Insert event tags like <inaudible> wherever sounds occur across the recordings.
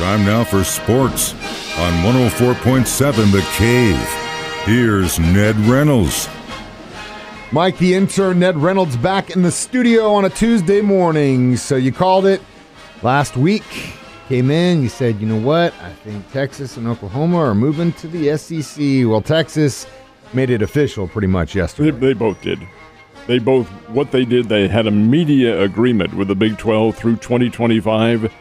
Time now for sports on 104.7 The Cave. Here's Ned Reynolds. Mike, the intern, Ned Reynolds, back in the studio on a Tuesday morning. So you called it last week. Came in, you said, you know what? I think Texas and Oklahoma are moving to the SEC. Well, Texas made it official pretty much yesterday. They, they both did. They both, what they did, they had a media agreement with the Big 12 through 2025,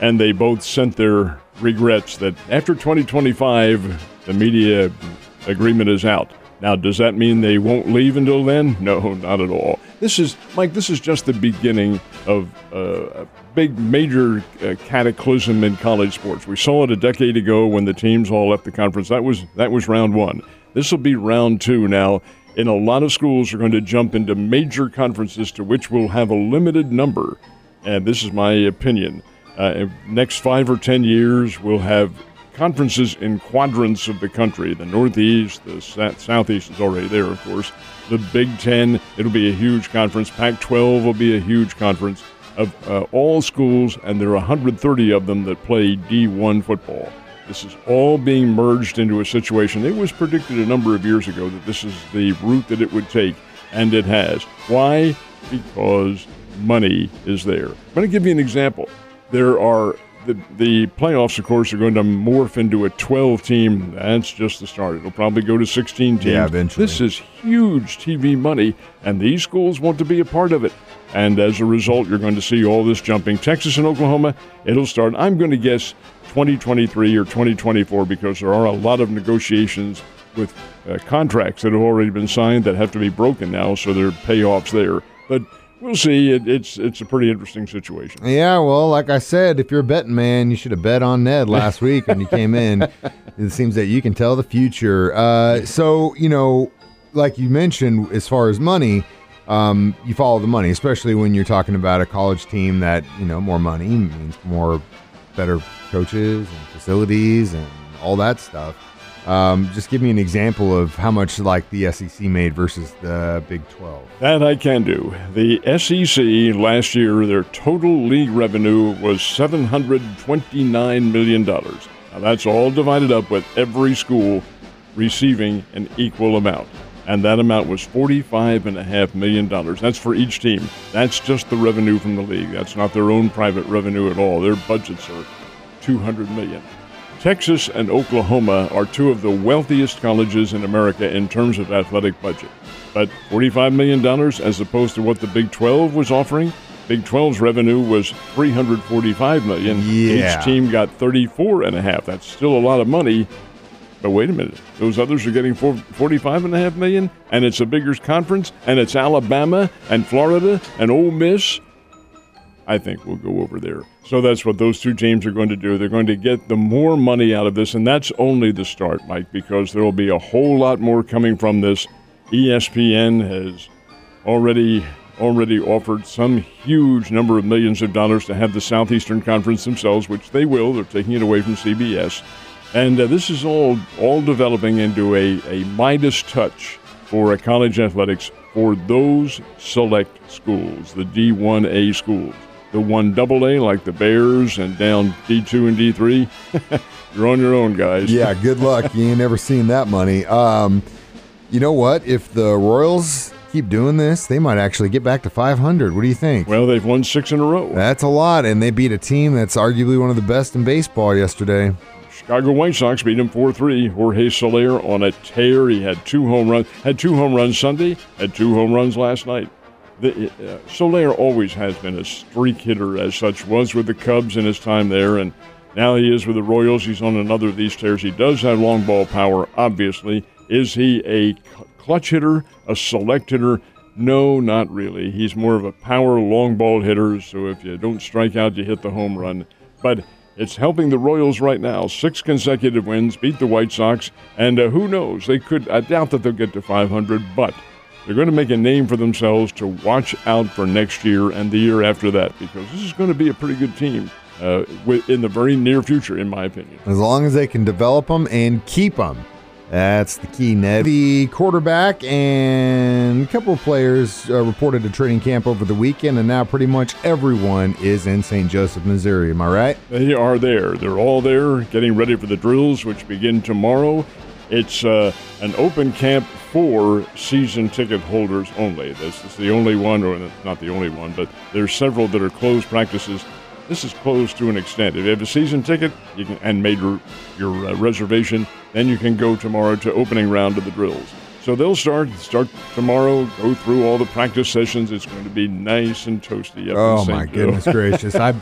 and they both sent their regrets that after 2025, the media agreement is out. Now, does that mean they won't leave until then? <laughs> No, not at all. This is, Mike, this is just the beginning of uh, a big, major uh, cataclysm in college sports. We saw it a decade ago when the teams all left the conference. That was, that was round one. This will be round two now. And a lot of schools are going to jump into major conferences to which we'll have a limited number. And this is my opinion. Uh, next five or ten years, we'll have conferences in quadrants of the country. The Northeast, the Southeast is already there, of course. The Big Ten, it'll be a huge conference. Pac 12 will be a huge conference of uh, all schools, and there are 130 of them that play D1 football. This is all being merged into a situation. It was predicted a number of years ago that this is the route that it would take, and it has. Why? Because money is there. I'm going to give you an example. There are the, the playoffs, of course, are going to morph into a 12 team. That's just the start. It'll probably go to 16 teams. Yeah, eventually. This is huge TV money, and these schools want to be a part of it. And as a result, you're going to see all this jumping. Texas and Oklahoma, it'll start, I'm going to guess, 2023 or 2024 because there are a lot of negotiations with uh, contracts that have already been signed that have to be broken now, so there are payoffs there. But we'll see. It, it's it's a pretty interesting situation. Yeah, well, like I said, if you're a betting man, you should have bet on Ned last <laughs> week when you came in. It seems that you can tell the future. Uh, so you know, like you mentioned, as far as money. Um, you follow the money, especially when you're talking about a college team that you know more money means more better coaches and facilities and all that stuff. Um, just give me an example of how much like the SEC made versus the Big 12. That I can do. The SEC last year, their total league revenue was $729 million. Now, that's all divided up with every school receiving an equal amount. And that amount was $45.5 million. That's for each team. That's just the revenue from the league. That's not their own private revenue at all. Their budgets are $200 million. Texas and Oklahoma are two of the wealthiest colleges in America in terms of athletic budget. But $45 million as opposed to what the Big 12 was offering, Big 12's revenue was 345 million. Yeah. Each team got 34 and a half. That's still a lot of money. But wait a minute. Those others are getting 45 and a half million and it's a bigger conference and it's Alabama and Florida and Ole Miss I think we'll go over there. So that's what those two teams are going to do. They're going to get the more money out of this, and that's only the start, Mike, because there will be a whole lot more coming from this. ESPN has already already offered some huge number of millions of dollars to have the Southeastern Conference themselves, which they will. They're taking it away from CBS, and uh, this is all all developing into a a Midas touch for college athletics for those select schools, the D1A schools the one double A like the Bears and down D two and D three. <laughs> You're on your own, guys. Yeah, <laughs> good luck. you ain't never seen that money. Um, you know what? If the Royals keep doing this, they might actually get back to 500. What do you think? Well, they've won six in a row. That's a lot, and they beat a team that's arguably one of the best in baseball yesterday. Chicago White Sox beat them 4-3. Jorge Soler on a tear. He had two home runs. Had two home runs Sunday. Had two home runs last night the, uh, Soler always has been a streak hitter, as such, was with the Cubs in his time there, and now he is with the Royals. He's on another of these tears. He does have long ball power, obviously. Is he a clutch hitter, a select hitter? No, not really. He's more of a power long ball hitter, so if you don't strike out, you hit the home run. But it's helping the Royals right now. Six consecutive wins, beat the White Sox, and uh, who knows? They could, I doubt that they'll get to 500, but they're going to make a name for themselves to watch out for next year and the year after that because this is going to be a pretty good team uh, in the very near future, in my opinion. As long as they can develop them and keep them. That's the key, Ned. The quarterback and a couple of players uh, reported to training camp over the weekend, and now pretty much everyone is in St. Joseph, Missouri. Am I right? They are there. They're all there getting ready for the drills, which begin tomorrow. It's uh, an open camp for season ticket holders only. This is the only one, or not the only one, but there's several that are closed practices. This is closed to an extent. If you have a season ticket you can, and made your, your uh, reservation, then you can go tomorrow to opening round of the drills. So they'll start start tomorrow. Go through all the practice sessions. It's going to be nice and toasty. Up Oh my goodness gracious! I,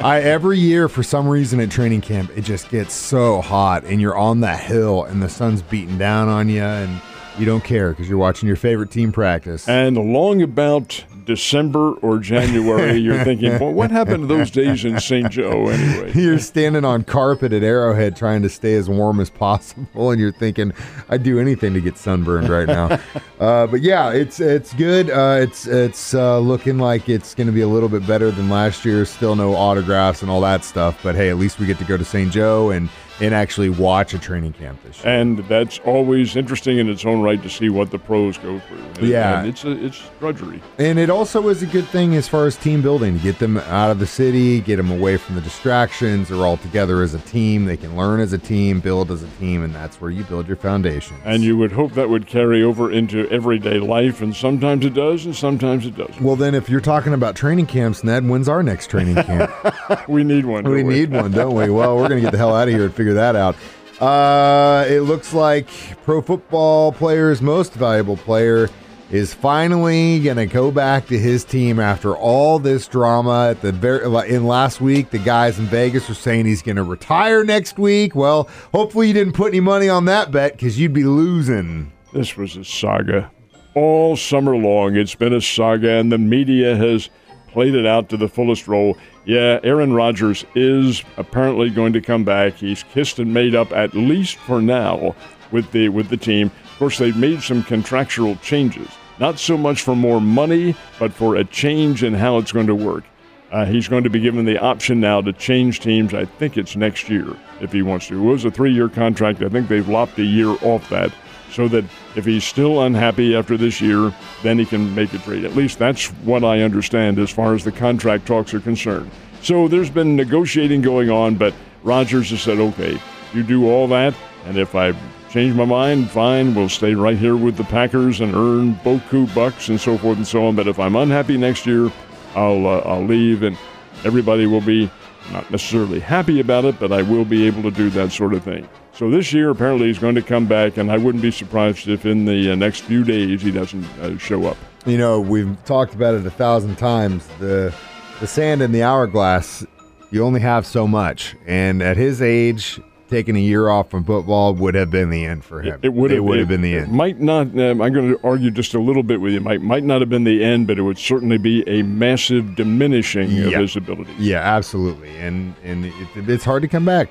I every year for some reason at training camp it just gets so hot, and you're on that hill, and the sun's beating down on you, and you don't care because you're watching your favorite team practice. And along about December or January, you're thinking, well, what happened to those days in St. Joe anyway? <laughs> You're standing on carpet at Arrowhead trying to stay as warm as possible, and you're thinking, "I'd do anything to get sunburned right now." <laughs> uh, but yeah, it's it's good. Uh, it's it's uh, looking like it's going to be a little bit better than last year. Still no autographs and all that stuff, but hey, at least we get to go to St. Joe and and actually watch a training camp this year. And that's always interesting in its own right to see what the pros go through. And- Yeah. and it's a, it's drudgery. And it also is a good thing as far as team building to get them out of the city, get them away from the distractions. They're all together as a team. They can learn as a team, build as a team, and that's where you build your foundation. And you would hope that would carry over into everyday life, and sometimes it does, and sometimes it doesn't. Well, then, if you're talking about training camps, Ned, when's our next training camp? <laughs> We need one. we don't need one, don't we? Well, we're going to get the hell out of here and figure that out. Uh, it looks like pro football player's most valuable player is finally going to go back to his team after all this drama at the very in last week the guys in Vegas were saying he's going to retire next week well hopefully you didn't put any money on that bet cuz you'd be losing This was a saga. All summer long, it's been a saga, and the media has played it out to the fullest role. Yeah, Aaron Rodgers is apparently going to come back. He's kissed and made up, at least for now, with the with the team. Of course, they've made some contractual changes. Not so much for more money, but for a change in how it's going to work. Uh, he's going to be given the option now to change teams. I think it's next year if he wants to. It was a three-year contract. I think they've lopped a year off that so that if he's still unhappy after this year, then he can make a trade. At least that's what I understand as far as the contract talks are concerned. So there's been negotiating going on, but Rodgers has said, okay, you do all that, and if I change my mind, fine, we'll stay right here with the Packers and earn Boku bucks and so forth and so on. But if I'm unhappy next year, I'll uh, I'll leave, and everybody will be not necessarily happy about it, but I will be able to do that sort of thing. So this year, apparently, he's going to come back, and I wouldn't be surprised if in the uh, next few days he doesn't uh, show up. you know we've talked about it a thousand times the the sand in the hourglass you only have so much and at his age taking a year off from football would have been the end for him It would have, it would have been the it end Might not. Um, I'm going to argue just a little bit with you. Might might not have been the end, but it would certainly be a massive diminishing of Yeah. his abilities. yeah absolutely and and it, it's hard to come back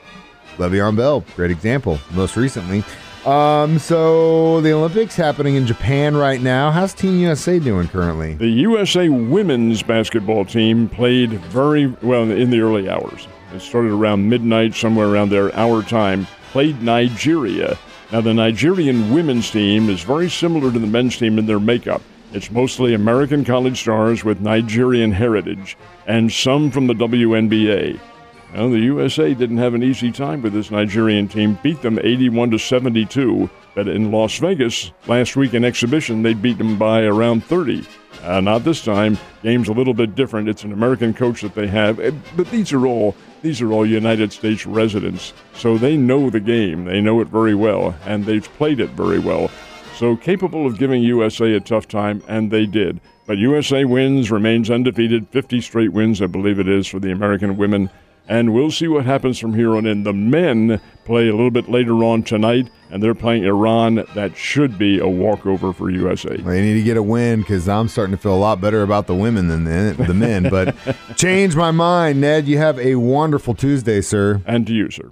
Le'Veon Bell great example most recently um so the olympics happening in japan right now how's team usa doing currently The USA women's basketball team played very well in the early hours. It started around midnight, somewhere around there, our time. Played Nigeria. Now, the Nigerian women's team is very similar to the men's team in their makeup. It's mostly American college stars with Nigerian heritage, and some from the WNBA. Well, the USA didn't have an easy time with this Nigerian team. Beat them 81 to 72. But in Las Vegas last week in exhibition, they beat them by around 30. Uh, not this time. Game's a little bit different. It's an American coach that they have, Eh, but these are all these are all United States residents, so they know the game. They know it very well, and they've played it very well. So capable of giving USA a tough time, and they did. But USA wins, remains undefeated, 50 straight wins, I believe it is, for the American women. And we'll see what happens from here on in. The men play a little bit later on tonight, and they're playing Iran. That should be a walkover for USA. They need to get a win because I'm starting to feel a lot better about the women than the, the men. But <laughs> change my mind, Ned. You have a wonderful Tuesday, sir. And to you, sir.